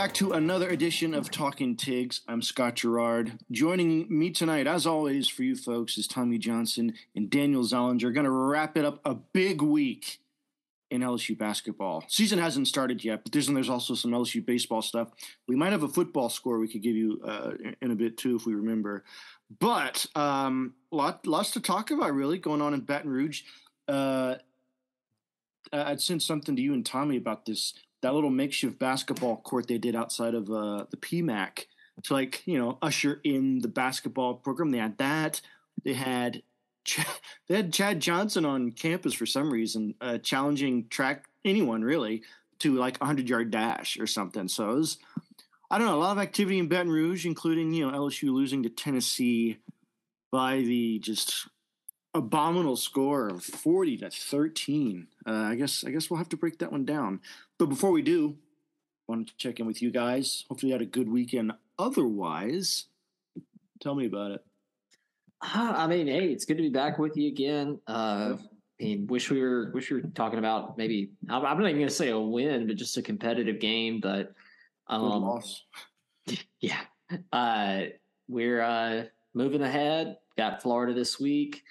back to another edition of Talking Tigs. I'm Scott Gerard. Joining me tonight, as always, for you folks, is Tommy Johnson and Daniel Zollinger. Going to wrap it up a big week in LSU basketball. Season hasn't started yet, but there's and there's also some LSU baseball stuff. We might have a football score we could give you uh, in a bit too, if we remember. But um, lot lots to talk about, really, going on in Baton Rouge. Uh, I'd send something to you and Tommy about this that little makeshift basketball court they did outside of uh, the PMAC to like you know usher in the basketball program. They had that. They had Ch- they had Chad Johnson on campus for some reason, uh, challenging track anyone really to like a hundred yard dash or something. So it was, I don't know, a lot of activity in Baton Rouge, including you know LSU losing to Tennessee by the just abominable score of 40 to 13. Uh, I guess I guess we'll have to break that one down. But before we do, I want to check in with you guys. Hopefully you had a good weekend. Otherwise, tell me about it. Uh, I mean, hey, it's good to be back with you again. Uh, I mean, wish we were wish we were talking about maybe I'm not even going to say a win, but just a competitive game. But um, loss. Yeah, uh, we're uh, moving ahead. Got Florida this week.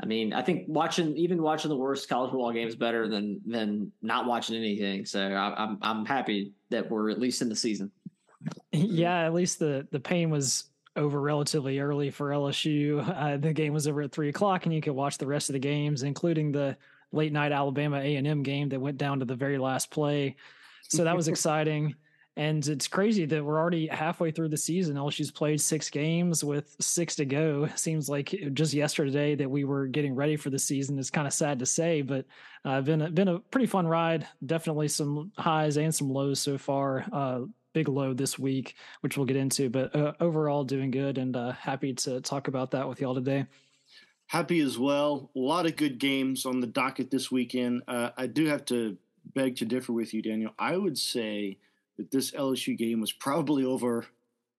I mean, I think watching even watching the worst college football games better than than not watching anything. So I, I'm I'm happy that we're at least in the season. Yeah, at least the the pain was over relatively early for LSU. Uh, the game was over at three o'clock, and you could watch the rest of the games, including the late night Alabama A and M game that went down to the very last play. So that was exciting. And it's crazy that we're already halfway through the season. LSU's played six games with six to go. Seems like just yesterday that we were getting ready for the season. It's kind of sad to say, but uh, been a, been a pretty fun ride. Definitely some highs and some lows so far. Uh, big low this week, which we'll get into, but uh, overall doing good and uh, happy to talk about that with y'all today. Happy as well. A lot of good games on the docket this weekend. Uh, I do have to beg to differ with you, Daniel. I would say that this LSU game was probably over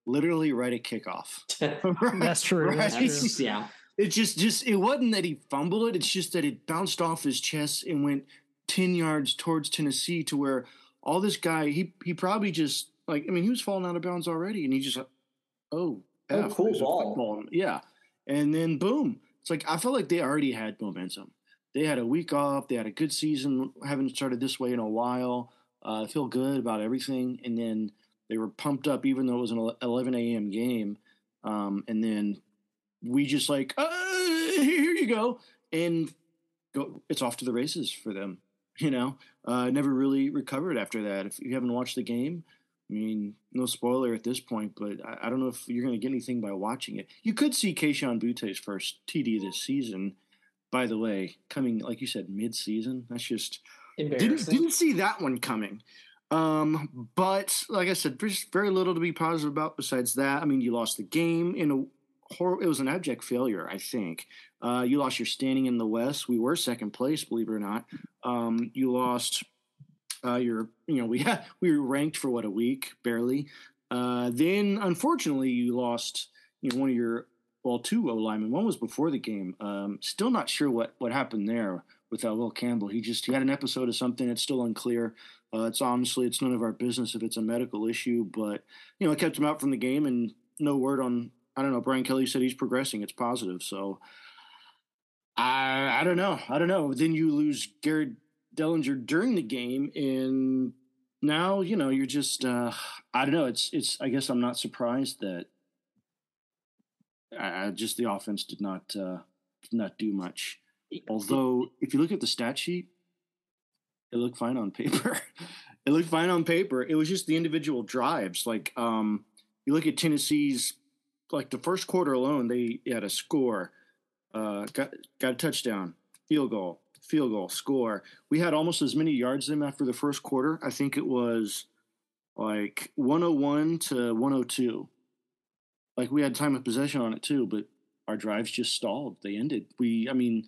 literally right at kickoff. right? That's true. Right? That's true. Yeah. It just just it wasn't that he fumbled it, it's just that it bounced off his chest and went 10 yards towards Tennessee to where all this guy he he probably just like I mean he was falling out of bounds already and he just oh, oh cool ball. Yeah. And then boom. It's like I felt like they already had momentum. They had a week off, they had a good season, haven't started this way in a while uh, feel good about everything. And then they were pumped up, even though it was an 11 a.m. game. Um, and then we just like, uh, here you go, and go. It's off to the races for them. You know, uh, never really recovered after that. If you haven't watched the game, I mean, no spoiler at this point, but I, I don't know if you're going to get anything by watching it. You could see Kayshon Boutte's first TD this season. By the way, coming like you said, mid-season. That's just didn't, didn't see that one coming. Um, but like I said, there's very little to be positive about besides that. I mean, you lost the game in a horror. It was an abject failure, I think. Uh, you lost your standing in the West. We were second place, believe it or not. Um, you lost uh, your, you know, we had, we were ranked for what a week, barely. Uh, then unfortunately, you lost, you know, one of your well, two O linemen. One was before the game. Um, still not sure what what happened there with uh, Will Campbell. He just he had an episode of something. It's still unclear. Uh, it's honestly it's none of our business if it's a medical issue, but you know it kept him out from the game and no word on. I don't know. Brian Kelly said he's progressing. It's positive. So I I don't know. I don't know. Then you lose Garrett Dellinger during the game, and now you know you're just uh, I don't know. It's it's. I guess I'm not surprised that. I, just the offense did not uh, did not do much. Although, if you look at the stat sheet, it looked fine on paper. it looked fine on paper. It was just the individual drives. Like, um, you look at Tennessee's, like the first quarter alone, they had a score, uh, got got a touchdown, field goal, field goal, score. We had almost as many yards them after the first quarter. I think it was like 101 to 102. Like we had time of possession on it too, but our drives just stalled. They ended. We, I mean,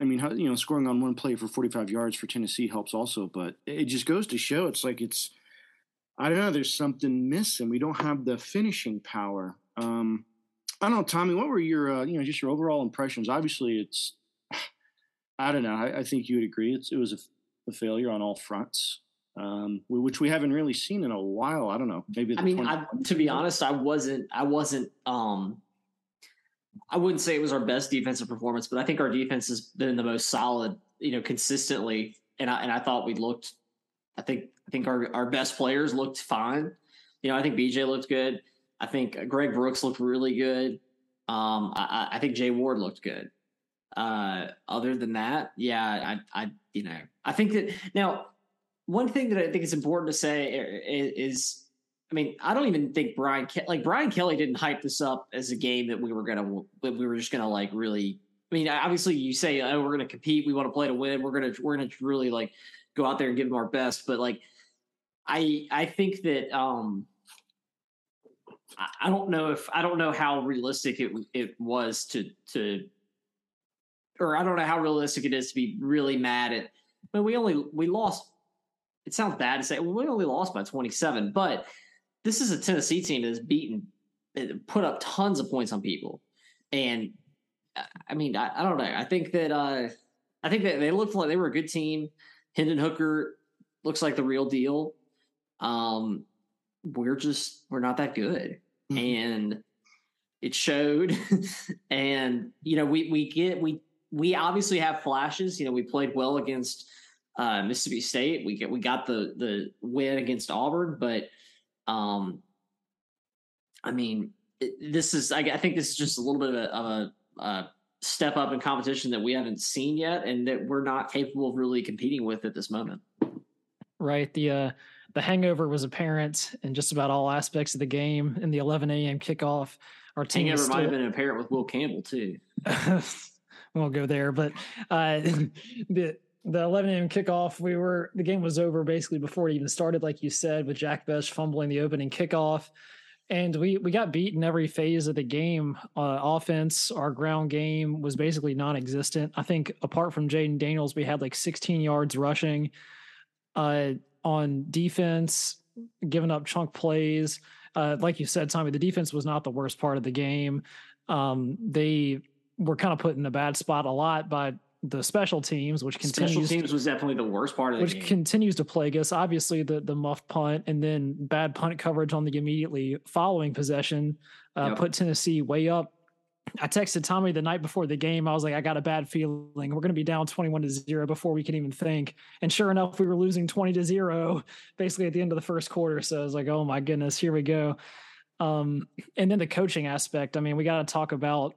I mean, you know, scoring on one play for 45 yards for Tennessee helps also, but it just goes to show it's like it's, I don't know, there's something missing. We don't have the finishing power. Um, I don't know, Tommy, what were your, uh, you know, just your overall impressions? Obviously, it's, I don't know. I, I think you would agree. It's, it was a, a failure on all fronts. um, which we haven't really seen in a while. I don't know. Maybe I mean, I, to be honest, I wasn't. I wasn't. Um, I wouldn't say it was our best defensive performance, but I think our defense has been the most solid. You know, consistently, and I and I thought we looked. I think I think our our best players looked fine. You know, I think BJ looked good. I think Greg Brooks looked really good. Um, I, I think Jay Ward looked good. Uh, other than that, yeah, I, I, you know, I think that now one thing that I think is important to say is, is I mean, I don't even think Brian Ke- like Brian Kelly didn't hype this up as a game that we were gonna that we were just gonna like really. I mean, obviously you say, oh, we're gonna compete, we want to play to win, we're gonna we're gonna really like go out there and give them our best, but like, I I think that um I don't know if I don't know how realistic it it was to to or I don't know how realistic it is to be really mad at. But we only we lost it sounds bad to say, we only lost by 27, but this is a Tennessee team that's has beaten, put up tons of points on people. And I mean, I, I don't know. I think that, uh, I think that they looked like they were a good team. Hendon Hooker looks like the real deal. Um, we're just, we're not that good. Mm-hmm. And it showed. and, you know, we, we get, we, we obviously have flashes. You know, we played well against, uh, Mississippi State. We get we got the the win against Auburn, but um, I mean, it, this is I, I, think this is just a little bit of a, of a, a, step up in competition that we haven't seen yet, and that we're not capable of really competing with at this moment. Right. The uh, the hangover was apparent in just about all aspects of the game in the 11 a.m. kickoff. Our team hangover still... might have been apparent with Will Campbell too. we won't go there, but uh, the the 11 a.m. kickoff, we were the game was over basically before it even started, like you said, with Jack Bech fumbling the opening kickoff, and we we got beat in every phase of the game. Uh, offense, our ground game was basically non-existent. I think apart from Jayden Daniels, we had like 16 yards rushing. Uh, on defense, giving up chunk plays. Uh, like you said, Tommy, the defense was not the worst part of the game. Um, they were kind of put in a bad spot a lot by the special teams, which continues special teams was definitely the worst part of the which game. continues to plague us. Obviously, the the muff punt and then bad punt coverage on the immediately following possession uh, yep. put Tennessee way up. I texted Tommy the night before the game. I was like, I got a bad feeling. We're going to be down 21 to 0 before we can even think. And sure enough, we were losing 20 to 0 basically at the end of the first quarter. So I was like, oh my goodness, here we go. Um, and then the coaching aspect. I mean, we got to talk about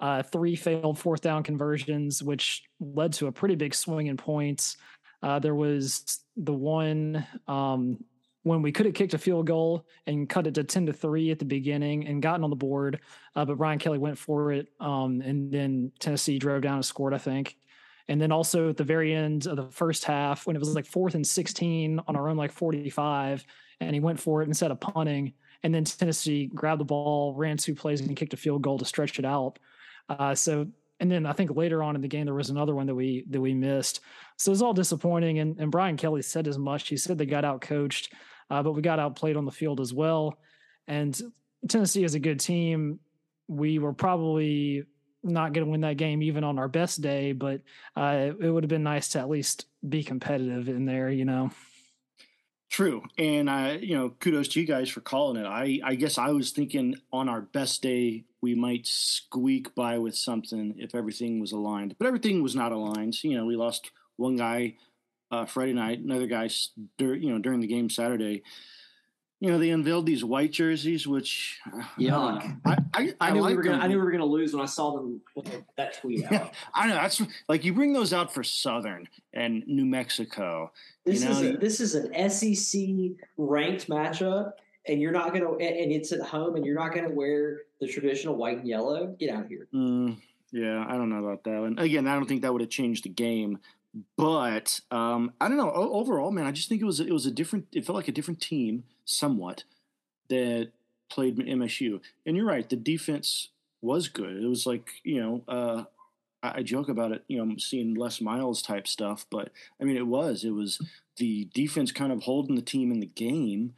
uh, three failed fourth down conversions, which led to a pretty big swing in points. Uh, there was the one um, when we could have kicked a field goal and cut it to 10 to 3 at the beginning and gotten on the board, uh, but Brian Kelly went for it. Um, and then Tennessee drove down and scored, I think. And then also at the very end of the first half, when it was like fourth and 16 on our own, like 45, and he went for it instead of punting. And then Tennessee grabbed the ball, ran two plays, and kicked a field goal to stretch it out. Uh, so and then I think later on in the game there was another one that we that we missed. So it was all disappointing. And, and Brian Kelly said as much. He said they got out coached, uh, but we got outplayed on the field as well. And Tennessee is a good team. We were probably not going to win that game even on our best day, but uh, it would have been nice to at least be competitive in there, you know. True, and I, you know, kudos to you guys for calling it. I, I guess I was thinking on our best day we might squeak by with something if everything was aligned, but everything was not aligned. So, you know, we lost one guy uh, Friday night, another guy, you know, during the game Saturday you know, they unveiled these white jerseys, which yeah, uh, I, I, I, knew like we were gonna, I knew we were going to lose when I saw them that tweet out. Yeah, I know that's like you bring those out for Southern and New Mexico. This you know? is a, this is an SEC ranked matchup, and you're not going to, and it's at home, and you're not going to wear the traditional white and yellow. Get out of here. Mm, yeah, I don't know about that. And again, I don't think that would have changed the game. But um, I don't know. Overall, man, I just think it was it was a different. It felt like a different team, somewhat, that played MSU. And you're right, the defense was good. It was like you know, uh, I, joke about it, you know, seeing Les Miles type stuff, but I mean, it was it was the defense kind of holding the team in the game.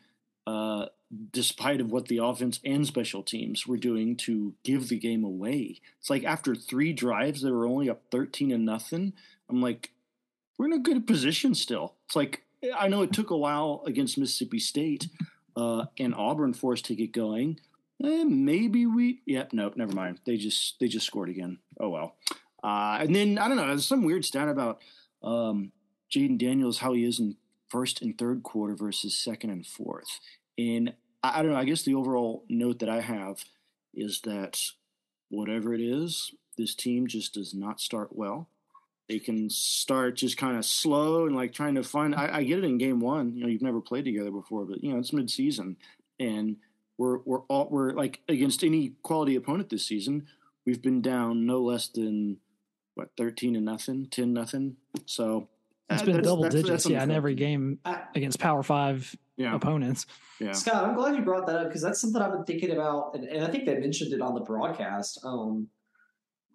Uh, despite of what the offense and special teams were doing to give the game away. It's like after three drives, they were only up 13 and nothing. I'm like, we're in a good position still. It's like I know it took a while against Mississippi State uh, and Auburn for us to get going. Eh, maybe we. Yep. nope. Never mind. They just they just scored again. Oh well. Uh, and then I don't know. There's some weird stat about um, Jayden Daniels how he is in first and third quarter versus second and fourth. And I, I don't know. I guess the overall note that I have is that whatever it is, this team just does not start well. They can start just kind of slow and like trying to find. I, I get it in game one. You know, you've never played together before, but you know it's mid-season, and we're we're all we're like against any quality opponent this season. We've been down no less than what thirteen and nothing, ten nothing. So it's been double that's, digits, that's yeah, in every game against Power Five yeah. opponents. Yeah. Scott, I'm glad you brought that up because that's something I've been thinking about, and, and I think they mentioned it on the broadcast. Um,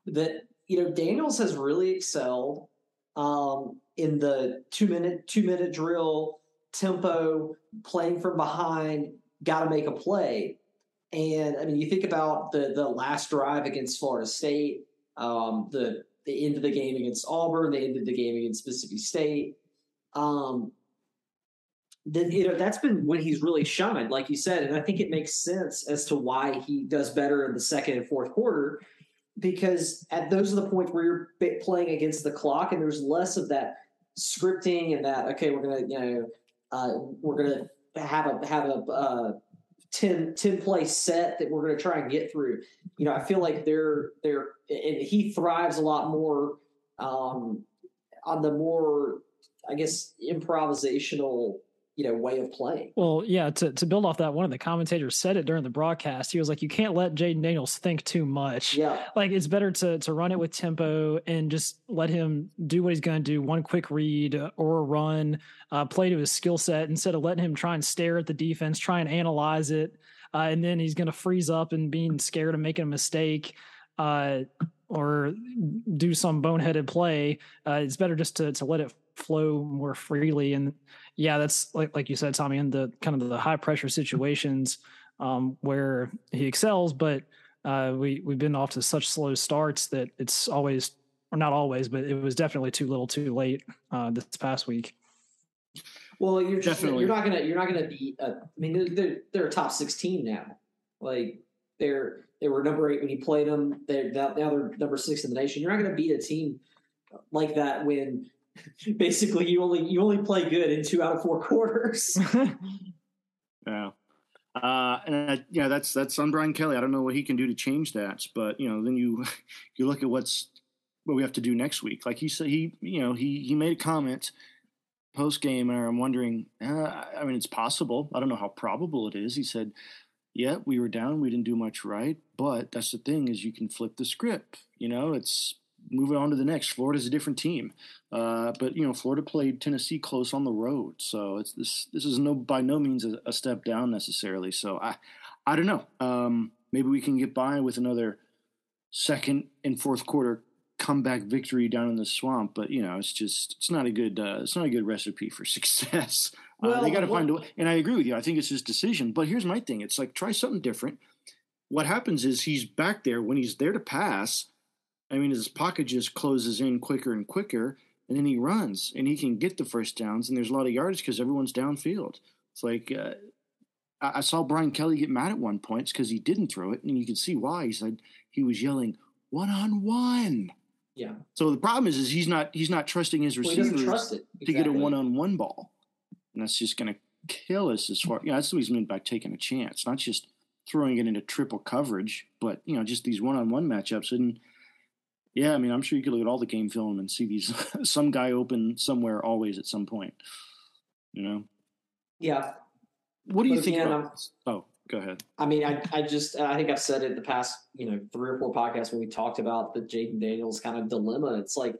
that you know Daniels has really excelled um, in the two minute two minute drill tempo, playing from behind, got to make a play. And I mean, you think about the the last drive against Florida State, um, the the end of the game against Auburn, the end of the game against Mississippi State. Um, then you know that's been when he's really shined, like you said, and I think it makes sense as to why he does better in the second and fourth quarter because at those are the points where you're playing against the clock and there's less of that scripting and that okay we're gonna you know uh, we're gonna have a have a uh, 10, 10 play set that we're gonna try and get through. You know i feel like they're they're and he thrives a lot more um, on the more i guess improvisational you know way of playing. Well, yeah. To to build off that, one of the commentators said it during the broadcast. He was like, "You can't let Jayden Daniels think too much. Yeah, like it's better to to run it with tempo and just let him do what he's going to do. One quick read or a run, uh, play to his skill set instead of letting him try and stare at the defense, try and analyze it, uh, and then he's going to freeze up and being scared of making a mistake." Uh, or do some boneheaded play. Uh, it's better just to to let it flow more freely and yeah, that's like like you said, Tommy, in the kind of the high pressure situations um, where he excels, but uh, we we've been off to such slow starts that it's always or not always, but it was definitely too little, too late uh, this past week. Well, you're just, definitely you're not gonna you're not gonna be. Uh, I mean, they're they're a top sixteen now. Like they're they were number eight when you played them. They're now they're number six in the nation. You're not gonna beat a team like that when basically you only you only play good in two out of four quarters. yeah. Uh, and uh, yeah, that's that's on Brian Kelly. I don't know what he can do to change that, but you know, then you you look at what's what we have to do next week. Like he said, he you know he he made a comment post game, and I'm wondering. Uh, I mean, it's possible. I don't know how probable it is. He said, "Yeah, we were down. We didn't do much right, but that's the thing is you can flip the script. You know, it's moving on to the next. Florida's a different team, uh, but you know Florida played Tennessee close on the road, so it's this. This is no by no means a, a step down necessarily. So I, I don't know. Um, maybe we can get by with another second and fourth quarter comeback victory down in the swamp, but you know it's just it's not a good uh, it's not a good recipe for success. Uh, they got to find a way. And I agree with you. I think it's his decision. But here's my thing: it's like try something different. What happens is he's back there when he's there to pass I mean, his pocket just closes in quicker and quicker, and then he runs and he can get the first downs, and there's a lot of yards because everyone's downfield. It's like uh, I, saw Brian Kelly get mad at one point because he didn't throw it, and you can see why. He said he was yelling one on one. Yeah. So the problem is, is he's not he's not trusting his receivers well, exactly. to get a one on one ball, and that's just going to kill us as far. Yeah, you know, that's what he's meant by taking a chance, not just throwing it into triple coverage, but you know, just these one on one matchups and yeah, I mean, I'm sure you could look at all the game film and see these some guy open somewhere always at some point. You know. Yeah. What do you think? About, oh, go ahead. I mean, I I just I think I've said it the past you know three or four podcasts when we talked about the Jayden Daniels kind of dilemma. It's like,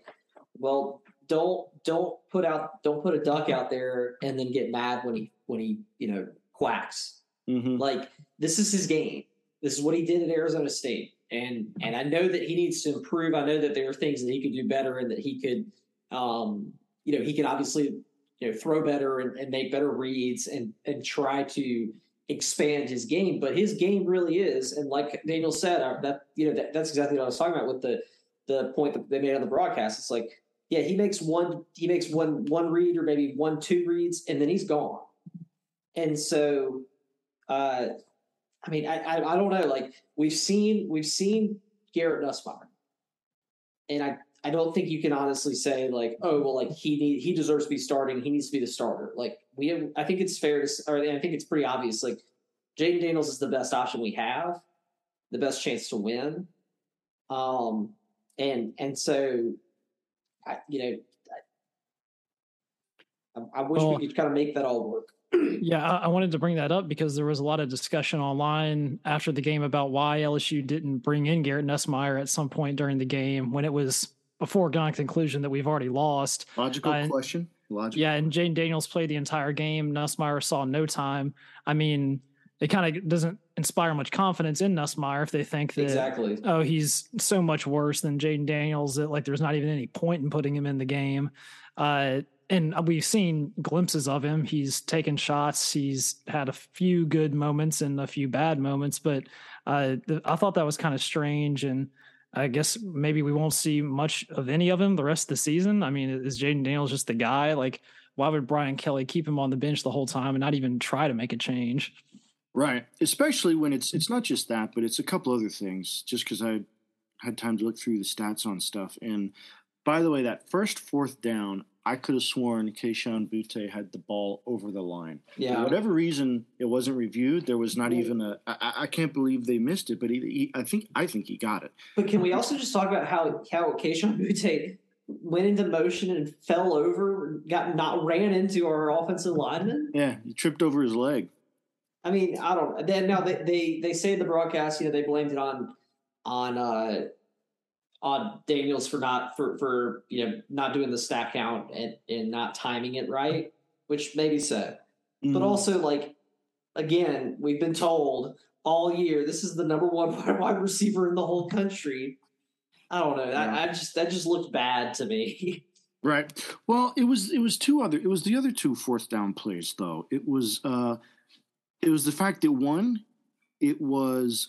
well, don't don't put out don't put a duck out there and then get mad when he when he you know quacks. Mm-hmm. Like this is his game. This is what he did at Arizona State and and I know that he needs to improve. I know that there are things that he could do better, and that he could, um, you know, he can obviously you know throw better and, and make better reads and and try to expand his game. But his game really is, and like Daniel said, that you know that, that's exactly what I was talking about with the the point that they made on the broadcast. It's like, yeah, he makes one he makes one one read or maybe one two reads, and then he's gone. And so, uh, I mean, I, I I don't know. Like we've seen we've seen Garrett Nussmeier, and I I don't think you can honestly say like, oh well, like he need he deserves to be starting. He needs to be the starter. Like we have, I think it's fair to, or I think it's pretty obvious. Like Jayden Daniels is the best option we have, the best chance to win. Um, and and so, I, you know, I, I wish well, we could kind of make that all work. yeah, I, wanted to bring that up because there was a lot of discussion online after the game about why LSU didn't bring in Garrett Nussmeier at some point during the game when it was a foregone conclusion that we've already lost. Logical uh, question. Logical. Yeah, and Jayden Daniels played the entire game. Nussmeier saw no time. I mean, it kind of doesn't inspire much confidence in Nussmeier if they think that exactly. oh he's so much worse than Jayden Daniels that like there's not even any point in putting him in the game. Uh, and we've seen glimpses of him. He's taken shots. He's had a few good moments and a few bad moments, but uh, I thought that was kind of strange. And I guess maybe we won't see much of any of him the rest of the season. I mean, is Jayden Daniels just the guy? Like, why would Brian Kelly keep him on the bench the whole time and not even try to make a change? Right. Especially when it's it's not just that, but it's a couple other things. Just because I had time to look through the stats on stuff. And by the way, that first fourth down, I could have sworn Kayshon Boutte had the ball over the line. Yeah. For whatever reason, it wasn't reviewed. There was not even a. I, I can't believe they missed it, but he, he, I think I think he got it. But can we also just talk about how how Kayshon Boutte went into motion and fell over, got not ran into our offensive lineman? Yeah, he tripped over his leg. I mean, I don't. Then now they, they they say in the broadcast, you know, they blamed it on on uh on Daniels for not for for you know not doing the snap count and and not timing it right, which maybe so. Mm. But also like again, we've been told all year this is the number one wide receiver in the whole country. I don't know. Yeah. I, I just that just looked bad to me. Right. Well, it was it was two other it was the other two fourth down plays though. It was uh it was the fact that one, it was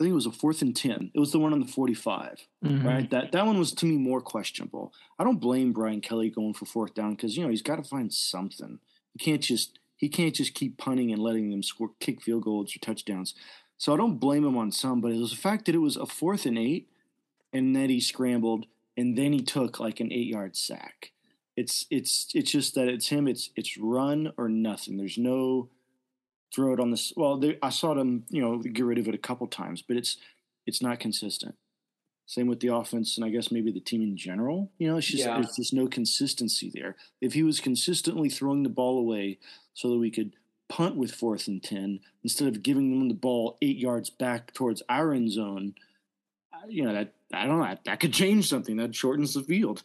I think it was a fourth and ten. It was the one on the forty-five, mm-hmm. right? That that one was to me more questionable. I don't blame Brian Kelly going for fourth down because you know he's got to find something. He can't just he can't just keep punting and letting them score kick field goals or touchdowns. So I don't blame him on some, but it was the fact that it was a fourth and eight, and then he scrambled, and then he took like an eight-yard sack. It's it's it's just that it's him. It's it's run or nothing. There's no throw it on this. Well, they, I saw them, you know, get rid of it a couple times, but it's it's not consistent. Same with the offense, and I guess maybe the team in general. You know, it's just yeah. there's just no consistency there. If he was consistently throwing the ball away so that we could punt with fourth and ten instead of giving them the ball eight yards back towards our end zone, uh, you know that I don't know that, that could change something. That shortens the field.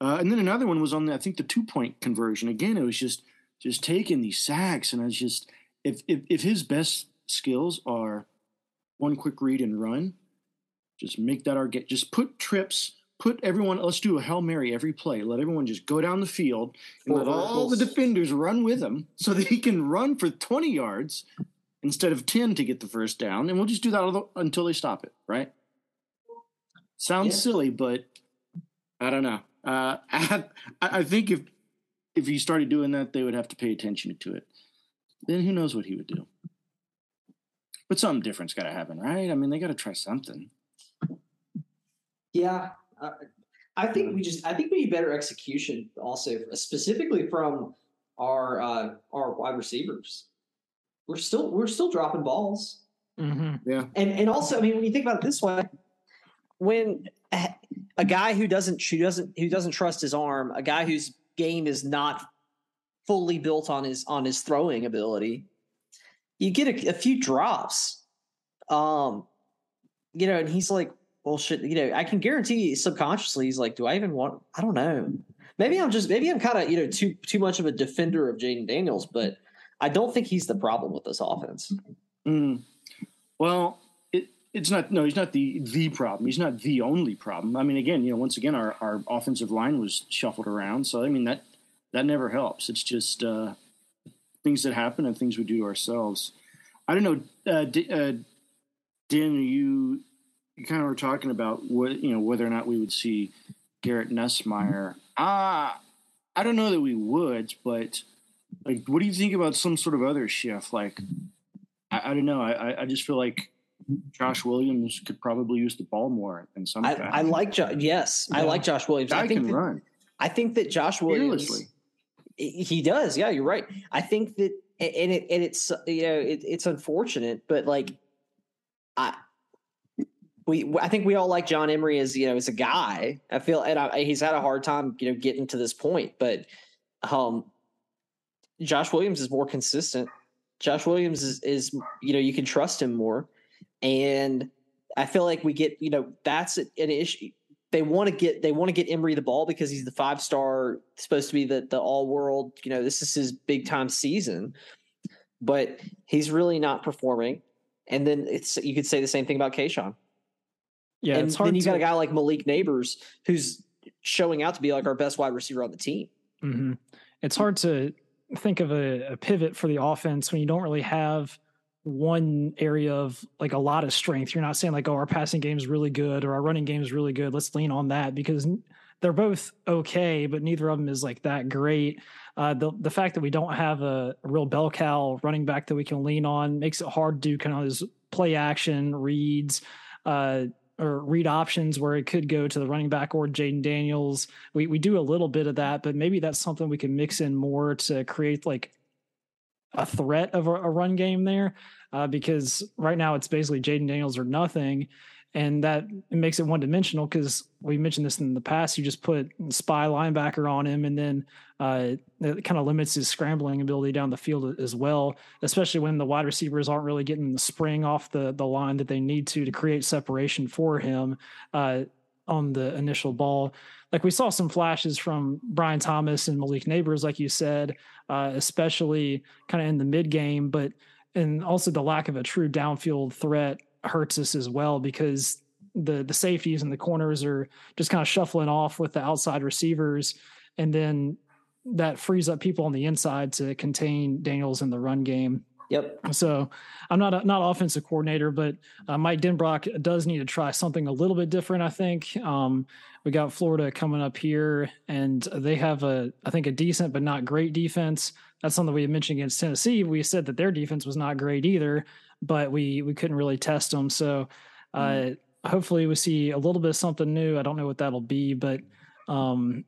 Uh, and then another one was on the I think the two point conversion. Again, it was just just taking these sacks, and I was just if, if if his best skills are one quick read and run, just make that our get. Just put trips. Put everyone. Let's do a hail mary every play. Let everyone just go down the field and let all the defenders run with him, so that he can run for twenty yards instead of ten to get the first down. And we'll just do that until they stop it. Right? Sounds yeah. silly, but I don't know. Uh, I, I think if if he started doing that, they would have to pay attention to it then who knows what he would do. But something different's got to happen, right? I mean, they got to try something. Yeah, uh, I think we just I think we need better execution also, specifically from our uh, our wide receivers. We're still we're still dropping balls. Mm-hmm. Yeah, and and also I mean when you think about it this way, when a guy who doesn't who doesn't who doesn't trust his arm, a guy whose game is not fully built on his on his throwing ability, you get a, a few drops. Um, you know, and he's like, well, shit, you know, I can guarantee subconsciously he's like, do I even want? I don't know. Maybe I'm just maybe I'm kind of you know too too much of a defender of Jayden Daniels, but I don't think he's the problem with this offense. Mm. Well, it, it's not. No, he's not the the problem. He's not the only problem. I mean, again, you know, once again, our our offensive line was shuffled around, so I mean that that never helps. It's just uh, things that happen and things we do to ourselves. I don't know, uh, D- uh, Dan. You you kind of were talking about what you know whether or not we would see Garrett Nussmeier. Ah, uh, I don't know that we would, but like, what do you think about some sort of other shift? Like, I, I don't know. I, I just feel like Josh Williams could probably use the ball more than some. I, I like Jo- yes, yeah. I like Josh Williams. I think can that, run. I think that Josh Williams. Fearlessly. He does. Yeah, you're right. I think that, and it and it's you know it, it's unfortunate, but like, I we I think we all like John Emery as you know as a guy. I feel and I, he's had a hard time you know getting to this point, but um, Josh Williams is more consistent. Josh Williams is is you know you can trust him more, and I feel like we get you know that's an issue. They want to get they want to get Emery the ball because he's the five star supposed to be the the all world. You know this is his big time season, but he's really not performing. And then it's you could say the same thing about Kayshon. Yeah, and it's hard then you to, got a guy like Malik Nabers who's showing out to be like our best wide receiver on the team. Mm-hmm. It's hard to think of a, a, pivot for the offense when you don't really have one area of like a lot of strength. You're not saying like, oh, our passing game is really good or our running game is really good. Let's lean on that because they're both okay, but neither of them is like that great. Uh, the the fact that we don't have a, real bell cow running back that we can lean on makes it hard to kind of play action reads. Uh, or read options where it could go to the running back or Jayden Daniels. We we do a little bit of that, but maybe that's something we can mix in more to create like a threat of a, a run game there. Uh, because right now it's basically Jayden Daniels or nothing and that makes it one dimensional because we mentioned this in the past. You just put spy linebacker on him, and then uh, it kind of limits his scrambling ability down the field as well. Especially when the wide receivers aren't really getting the spring off the the line that they need to to create separation for him uh, on the initial ball. Like we saw some flashes from Brian Thomas and Malik Nabers, like you said, uh, especially kind of in the mid game, but and also the lack of a true downfield threat hurts us as well because the the safeties and the corners are just kind of shuffling off with the outside receivers, and then that frees up people on the inside to contain Daniels in the run game. Yep. So I'm not a, not offensive coordinator, but uh, Mike Denbrock does need to try something a little bit different. I think um, we got Florida coming up here, and they have a I think a decent but not great defense. That's something we mentioned against Tennessee. We said that their defense was not great either but we we couldn't really test them. So uh, mm. hopefully we see a little bit of something new. I don't know what that'll be, but um,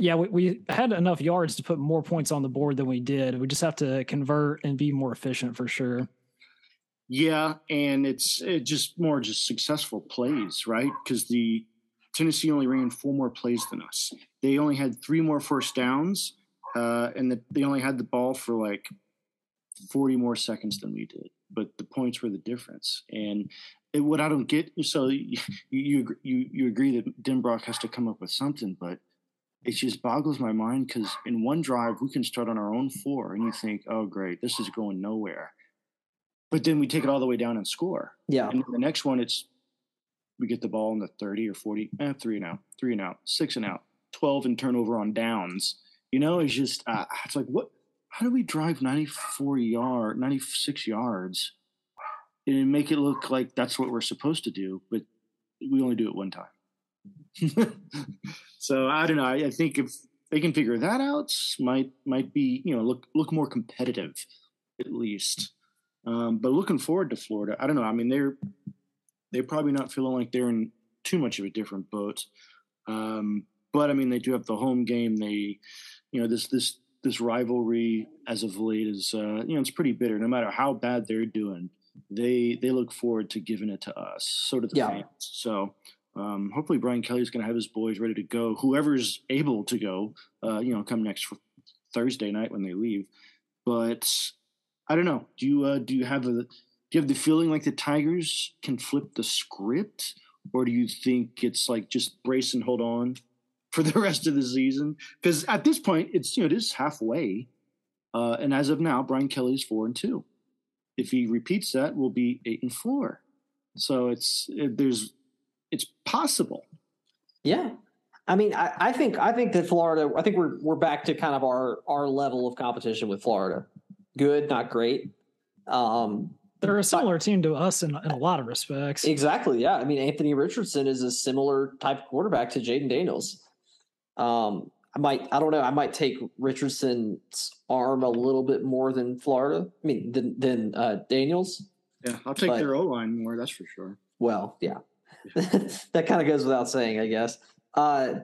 yeah, we, we had enough yards to put more points on the board than we did. We just have to convert and be more efficient for sure. Yeah, and it's it just more just successful plays, right? Because the Tennessee only ran four more plays than us. They only had three more first downs, uh, and the, they only had the ball for like forty more seconds than we did but the points were the difference. And it, what I don't get, so you, you you you agree that Denbrock has to come up with something, but it just boggles my mind because in one drive we can start on our own four, and you think, oh great, this is going nowhere. But then we take it all the way down and score. Yeah. And the next one, it's we get the ball in the thirty or forty, eh, three and out, three and out, six and out, twelve and turnover on downs. You know, it's just uh, it's like what how do we drive 94 yard 96 yards and make it look like that's what we're supposed to do but we only do it one time so i don't know I, think if they can figure that out might might be you know look look more competitive at least um, but looking forward to florida i don't know i mean they're they're probably not feeling like they're in too much of a different boat um, but i mean they do have the home game they you know this this this rivalry as of late is uh, you know it's pretty bitter. No matter how bad they're doing, they they look forward to giving it to us. So do the yeah. fans. So um, hopefully Brian Kelly's going to have his boys ready to go. Whoever's able to go, uh, you know, come next Thursday night when they leave. But I don't know. Do you uh, do you have a do you have the feeling like the Tigers can flip the script, or do you think it's like just brace and hold on? for the rest of the season because at this point it's you know it is halfway, uh, and as of now, Brian Kelly is four and two. If he repeats that, we'll be eight and four. So it's it, there's it's possible. Yeah, I mean, I, I, think I think that Florida. I think we're we're back to kind of our our level of competition with Florida. Good, not great. Um, they're a similar but, team to us in, in a lot of respects. Exactly. Yeah. I mean, Anthony Richardson is a similar type of quarterback to Jayden Daniels. Um, I might, I don't know, I might take Richardson's arm a little bit more than Florida. I mean, than, than uh, Daniels. Yeah, I'll take but, their O line more. That's for sure. Well, yeah, that kind of goes without saying, I guess. Uh,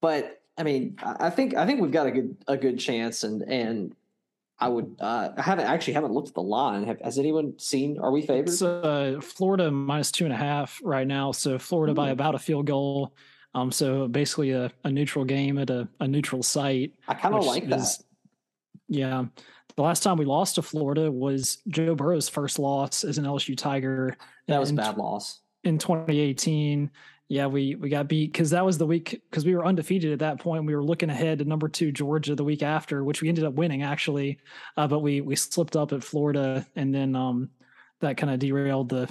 but I mean, I think I think we've got a good a good chance, and and I would uh, I haven't actually haven't looked at the line. Have, has anyone seen? Are we favored? It's uh, Florida minus two and a half right now. So Florida Ooh. by about a field goal. Um, so basically a, a neutral game at a, a neutral site. I kind of like is, that. Yeah. The last time we lost to Florida was Joe Burrow's first loss as an LSU Tiger. That was a bad loss. In 2018. Yeah, we we got beat because that was the week because we were undefeated at that point. We were looking ahead to number two Georgia the week after, which we ended up winning actually, uh, but we we slipped up at Florida, and then um, that kind of derailed the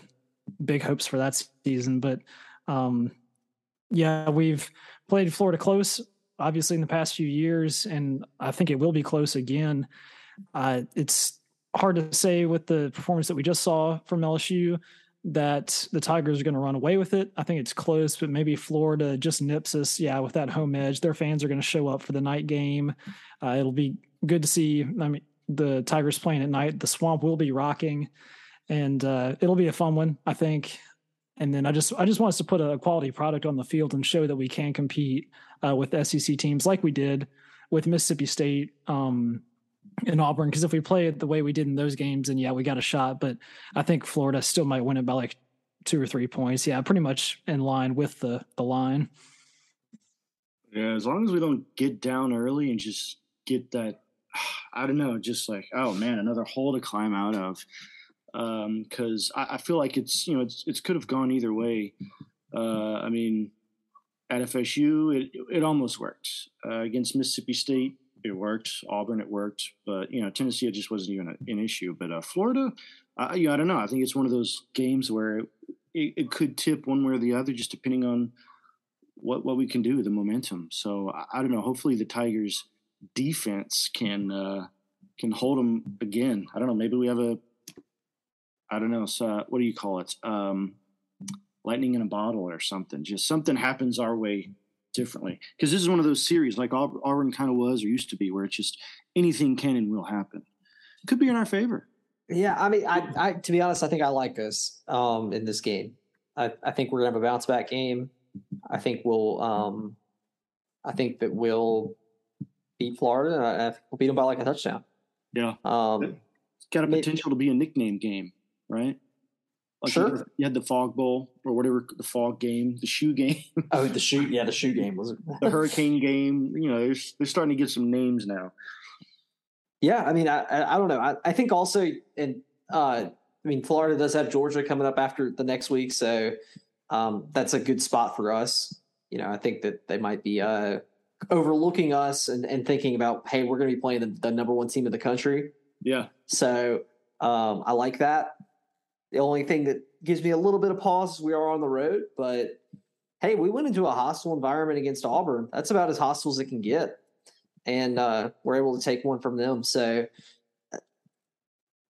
big hopes for that season. But um, yeah, we've played Florida close, obviously in the past few years, and I think it will be close again. Uh, it's hard to say with the performance that we just saw from LSU that the Tigers are going to run away with it. I think it's close, but maybe Florida just nips us. Yeah, with that home edge, their fans are going to show up for the night game. Uh, it'll be good to see. I mean, the Tigers playing at night. The swamp will be rocking, and uh, it'll be a fun one. I think. And then I just I just want us to put a quality product on the field and show that we can compete uh, with SEC teams like we did with Mississippi State um, and Auburn. Because if we play it the way we did in those games, and yeah, we got a shot. But I think Florida still might win it by like two or three points. Yeah, pretty much in line with the the line. Yeah, as long as we don't get down early and just get that, I don't know, just like oh man, another hole to climb out of because um, I, I, feel like it's you know it's it could have gone either way. Uh, I mean, at FSU it it almost worked uh, against Mississippi State. It worked. Auburn it worked, but you know Tennessee it just wasn't even a, an issue. But uh, Florida, I, I don't know. I think it's one of those games where it, it, it, could tip one way or the other, just depending on what what we can do, the momentum. So I, I don't know. Hopefully the Tigers defense can uh, can hold them again. I don't know. Maybe we have a I don't know. So what do you call it? Um, lightning in a bottle or something. Just something happens our way differently. Because this is one of those series like Auburn kind of was or used to be, where it's just anything can and will happen. It Could be in our favor. Yeah, I mean, I, I to be honest, I think I like us um, in this game. I, I think we're gonna have a bounce back game. I think we'll, um, I think that we'll beat Florida. And I, I we'll beat them by like a touchdown. Yeah, um, it's got a potential to be a nickname game right? Like sure. You had the fog bowl or whatever the fog game, the shoe game. oh, the shoe, yeah, the shoe game was it? the hurricane game. You know, they're, they're starting to get some names now. Yeah, I mean, I I, I don't know. I, I think also, and uh, I mean, Florida does have Georgia coming up after the next week, so um, that's a good spot for us. You know, I think that they might be uh, overlooking us and, and thinking about, hey, we're going to be playing the, the number one team in the country. Yeah. So um, I like that. The only thing that gives me a little bit of pause is we are on the road, but hey, we went into a hostile environment against Auburn. That's about as hostile as it can get. And uh, we're able to take one from them. So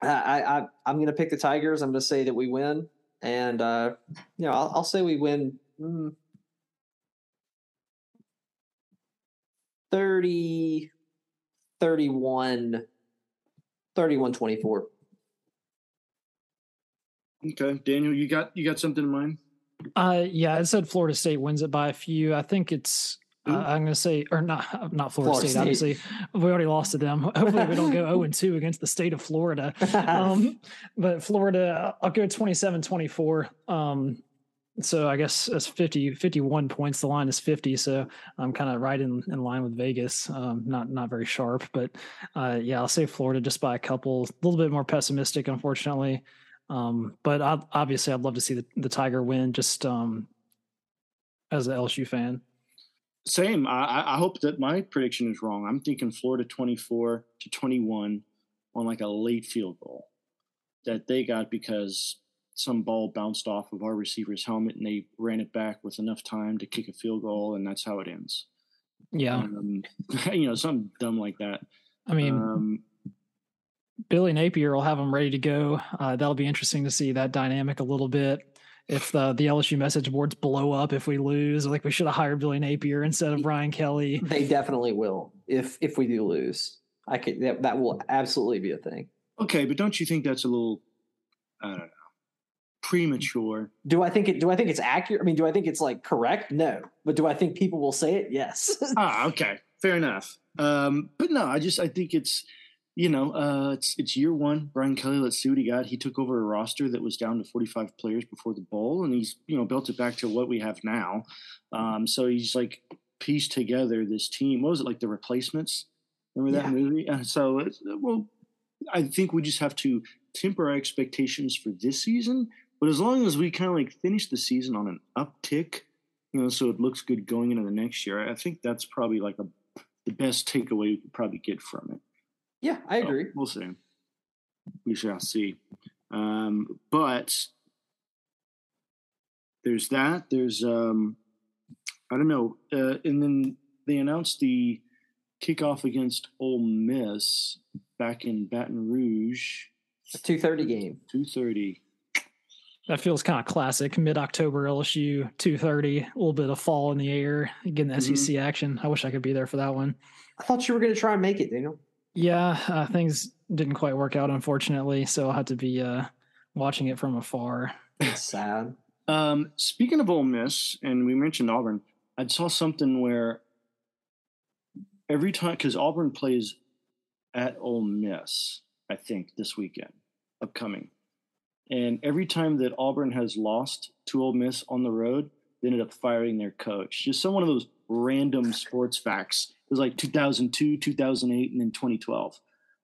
I, I, I'm going to pick the Tigers. I'm going to say that we win. And, uh, you know, I'll, I'll say we win mm, 30, 31, 31 24. Okay, Daniel, you got you got something in mind? Uh, yeah, I said Florida State wins it by a few. I think it's. Uh, I'm going to say, or not, not Florida, Florida State, State, Obviously, we already lost to them. Hopefully, we don't go 0 and 2 against the state of Florida. Um, but Florida, I'll go 27 24. Um, so I guess that's 50, 51 points. The line is 50. So I'm kind of right in, in line with Vegas. Um, not, not very sharp, but uh, yeah, I'll say Florida just by a couple, a little bit more pessimistic, unfortunately. Um, but I, obviously, I'd love to see the, the Tiger win just um, as an LSU fan. Same. I, I hope that my prediction is wrong. I'm thinking Florida 24 to 21 on like a late field goal that they got because some ball bounced off of our receiver's helmet and they ran it back with enough time to kick a field goal, and that's how it ends. Yeah. Um, you know, something dumb like that. I mean, um, Billy Napier will have them ready to go. Uh, that'll be interesting to see that dynamic a little bit. If the, the LSU message boards blow up if we lose, like we should have hired Billy Napier instead of Brian Kelly. They definitely will if if we do lose. I could that, that will absolutely be a thing. Okay, but don't you think that's a little I don't know premature? Do I think it? Do I think it's accurate? I mean, do I think it's like correct? No, but do I think people will say it? Yes. ah, okay, fair enough. Um, but no, I just I think it's you know, uh, it's it's year one. Brian Kelly, let's see what he got. He took over a roster that was down to 45 players before the bowl, and he's you know built it back to what we have now. Um, so he's like pieced together this team. What was it like the replacements? Remember that yeah. movie? Uh, so well, I think we just have to temper our expectations for this season. But as long as we kind of like finish the season on an uptick, you know, so it looks good going into the next year, I think that's probably like a the best takeaway we could probably get from it. Yeah, I agree. we'll see. We shall see. Um, but there's that. There's um, I don't know. Uh, and then they announced the kickoff against Ole Miss back in Baton Rouge. A two thirty game. Two thirty. That feels kind of classic. Mid October LSU two thirty. A little bit of fall in the air. Getting the mm-hmm. SEC action. I wish I could be there for that one. I thought you were going to try and make it, Daniel. Yeah, uh, things didn't quite work out, unfortunately. So I'll have to be uh, watching it from afar. It's sad. Um, speaking of Ole Miss, and we mentioned Auburn, I saw something where every time, because Auburn plays at Ole Miss, I think, this weekend, upcoming. And every time that Auburn has lost to Ole Miss on the road, they ended up firing their coach. Just some one of those random sports facts it was like 2002, 2008, and then 2012.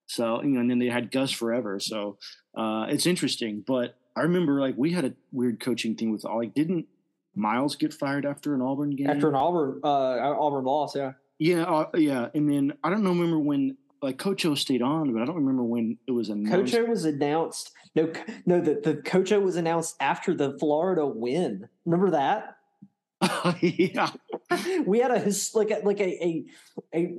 So, you know, and then they had Gus forever. So uh, it's interesting. But I remember like we had a weird coaching thing with like didn't Miles get fired after an Auburn game? After an Auburn uh, Auburn loss, yeah. Yeah, uh, yeah. And then I don't know remember when like Coach O stayed on, but I don't remember when it was announced. Coach O was announced. No, no, the, the Coach O was announced after the Florida win. Remember that? yeah, we had a like a, like a a, a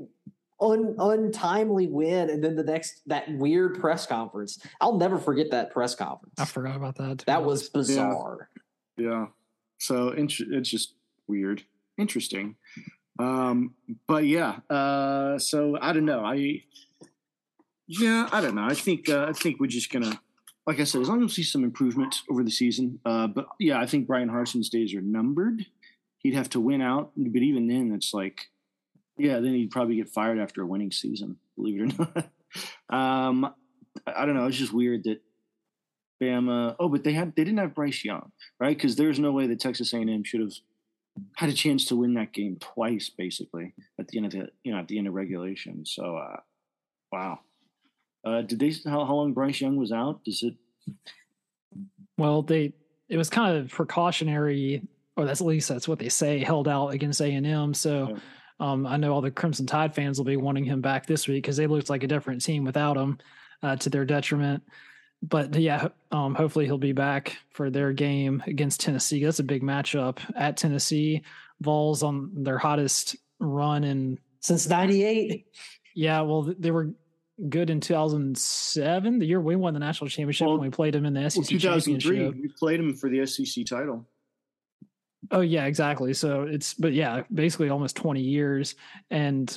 un, untimely win, and then the next that weird press conference. I'll never forget that press conference. I forgot about that. That was bizarre. Yeah, yeah. so it's just weird, interesting. Um, but yeah, uh, so I don't know. I yeah, I don't know. I think uh, I think we're just gonna like I said, as long as we see some improvement over the season. Uh, but yeah, I think Bryan Harsin's days are numbered he'd have to win out. But even then, it's like, yeah, then he'd probably get fired after a winning season. Believe it or not. um, I don't know. It's just weird that Bama. Oh, but they had they didn't have Bryce Young, right? Because there's no way that Texas A&M should have had a chance to win that game twice, basically at the end of the you know at the end of regulation. So, uh, wow. Uh, did they how, how long Bryce Young was out? Does it? Well, they it was kind of precautionary or that's at least that's what they say, held out against A and M. So um, I know all the Crimson Tide fans will be wanting him back this week because they looked like a different team without him, uh, to their detriment. But yeah, um, hopefully he'll be back for their game against Tennessee. That's a big matchup at Tennessee. Vols on their hottest run in since '98. Yeah, well, they were good in 2007, the year we won the national championship well, when we played them in the SEC well, 2003, championship. We played them for the SEC title. Oh yeah, exactly. So it's but yeah, basically almost 20 years and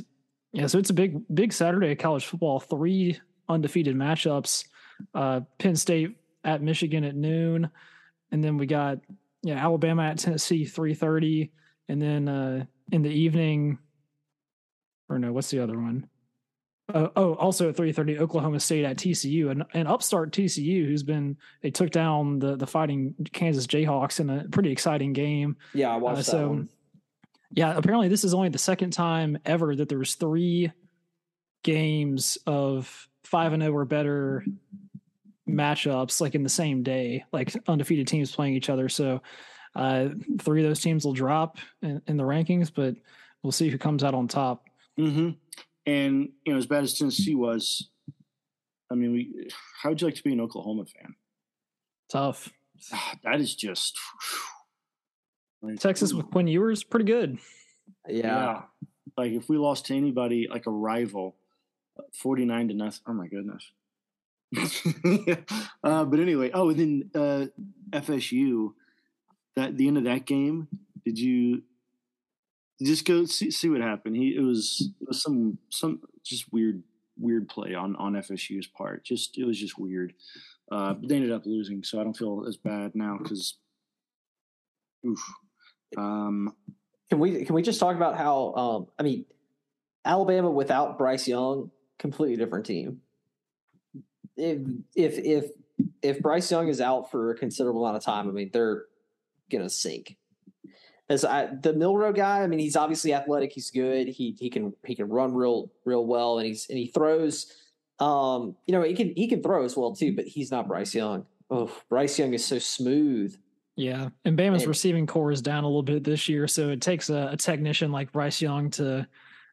yeah, so it's a big big Saturday of college football, three undefeated matchups. Uh Penn State at Michigan at noon and then we got yeah, Alabama at Tennessee 3:30 and then uh in the evening or no, what's the other one? Uh, oh, also at 3:30, Oklahoma State at TCU, and an upstart TCU who's been they took down the the fighting Kansas Jayhawks in a pretty exciting game. Yeah, I watched uh, so, that one. Yeah, apparently this is only the second time ever that there was three games of five and or better matchups like in the same day, like undefeated teams playing each other. So uh, three of those teams will drop in, in the rankings, but we'll see who comes out on top. Mm-hmm. And you know, as bad as Tennessee was, I mean, we. How would you like to be an Oklahoma fan? Tough. Ah, that is just. Like, Texas with Quinn Ewers, pretty good. Yeah. yeah. Like if we lost to anybody like a rival, forty nine to nothing. Oh my goodness. yeah. uh, but anyway, oh, and then uh, FSU. That the end of that game, did you just go see, see what happened? He it was it was some some just weird weird play on on FSU's part. Just it was just weird. Uh, they ended up losing, so I don't feel as bad now because. Oof. Um, can we can we just talk about how um, I mean Alabama without Bryce Young completely different team. If if if if Bryce Young is out for a considerable amount of time, I mean they're gonna sink. As I, the Milroe guy, I mean he's obviously athletic, he's good, he he can he can run real real well, and he's and he throws. Um, you know he can he can throw as well too, but he's not Bryce Young. Oh, Bryce Young is so smooth. Yeah, and Bama's and, receiving core is down a little bit this year, so it takes a, a technician like Bryce Young to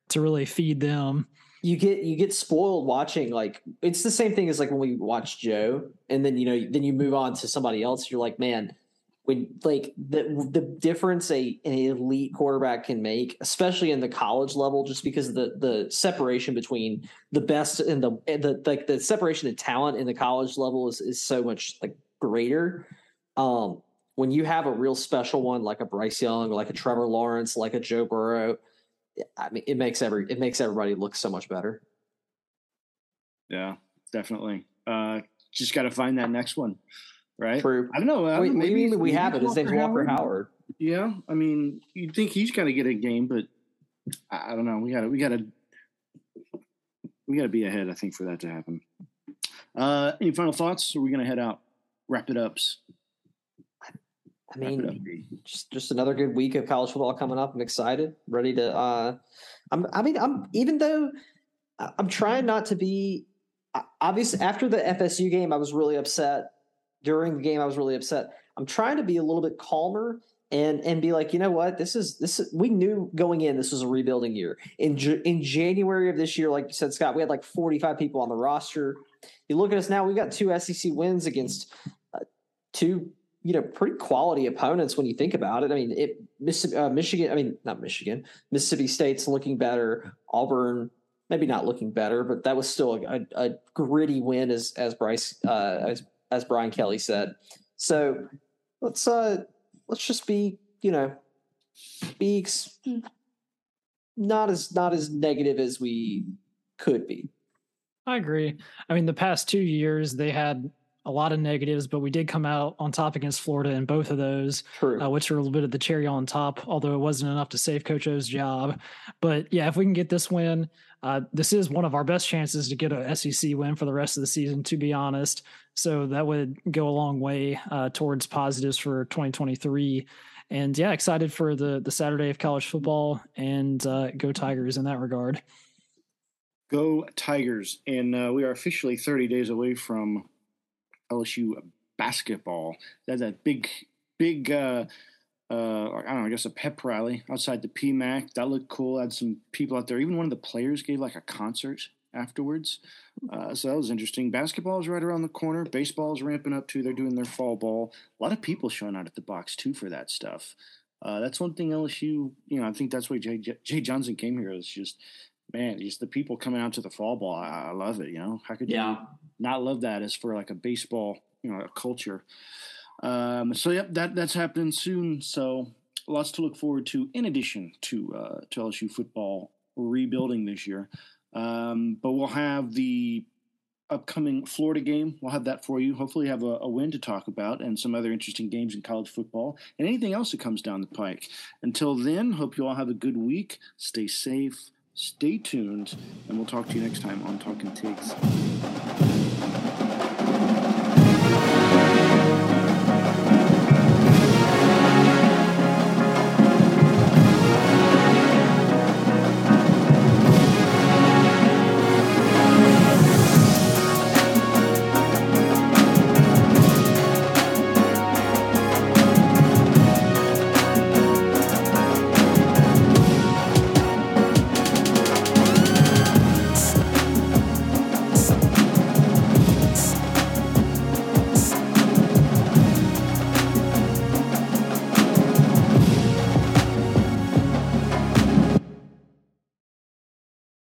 to really feed them you get you get spoiled watching like it's the same thing as like when we watch Joe and then you know then you move on to somebody else you're like man when like the the difference a an elite quarterback can make especially in the college level just because of the the separation between the best and the and the like the separation of talent in the college level is is so much like greater um when you have a real special one like a Bryce Young like a Trevor Lawrence like a Joe Burrow I mean, it makes every it makes everybody look so much better. Yeah, definitely. Uh, just got to find that next one, right? True. I don't know. I Wait, maybe we have it. Name's Walker Howard. Howard. Yeah, I mean, you'd think he's got to get a game, but I, don't know. We got to we got to we got to be ahead. I think for that to happen. Uh, any final thoughts? Are we going to head out? Wrap it ups. I mean, just just another good week of college football coming up. I'm excited, ready to. Uh, I'm. I mean, I'm even though I'm trying not to be. Obviously, after the FSU game, I was really upset. During the game, I was really upset. I'm trying to be a little bit calmer and and be like, you know what, this is this. Is, we knew going in this was a rebuilding year. In in January of this year, like you said, Scott, we had like 45 people on the roster. You look at us now; we've got two SEC wins against uh, two you know, pretty quality opponents when you think about it. I mean, it uh, Michigan. I mean, not Michigan. Mississippi State's looking better. Auburn, maybe not looking better, but that was still a, a, a gritty win, as as Bryce uh, as as Brian Kelly said. So let's uh let's just be you know be not as not as negative as we could be. I agree. I mean, the past two years they had a lot of negatives, but we did come out on top against Florida in both of those, uh, which were a little bit of the cherry on top, although it wasn't enough to save Coach O's job. But yeah, if we can get this win, uh, this is one of our best chances to get a SEC win for the rest of the season, to be honest. So that would go a long way uh, towards positives for 2023. And yeah, excited for the the Saturday of college football and uh, go Tigers in that regard. Go Tigers! And uh, we are officially 30 days away from LSU basketball. They had that big, big, uh, uh, I don't know, I guess a pep rally outside the PMAC. That looked cool. Had some people out there. Even one of the players gave like a concert afterwards. Uh, so that was interesting. Basketball is right around the corner. Baseball is ramping up too. They're doing their fall ball. A lot of people showing out at the box too for that stuff. Uh, that's one thing LSU, you know, I think that's why Jay, Jay Johnson came here. Is just man, just the people coming out to the fall ball. I, I love it. You know, how could yeah. you not love that as for like a baseball, you know, a culture. Um, so yep, that that's happening soon. So lots to look forward to. In addition to uh, to LSU football rebuilding this year, um, but we'll have the upcoming Florida game. We'll have that for you. Hopefully, have a, a, win to talk about and some other interesting games in college football and anything else that comes down the pike. Until then, hope you all have a good week. Stay safe. Stay tuned, and we'll talk to you next time on Talking Tigs.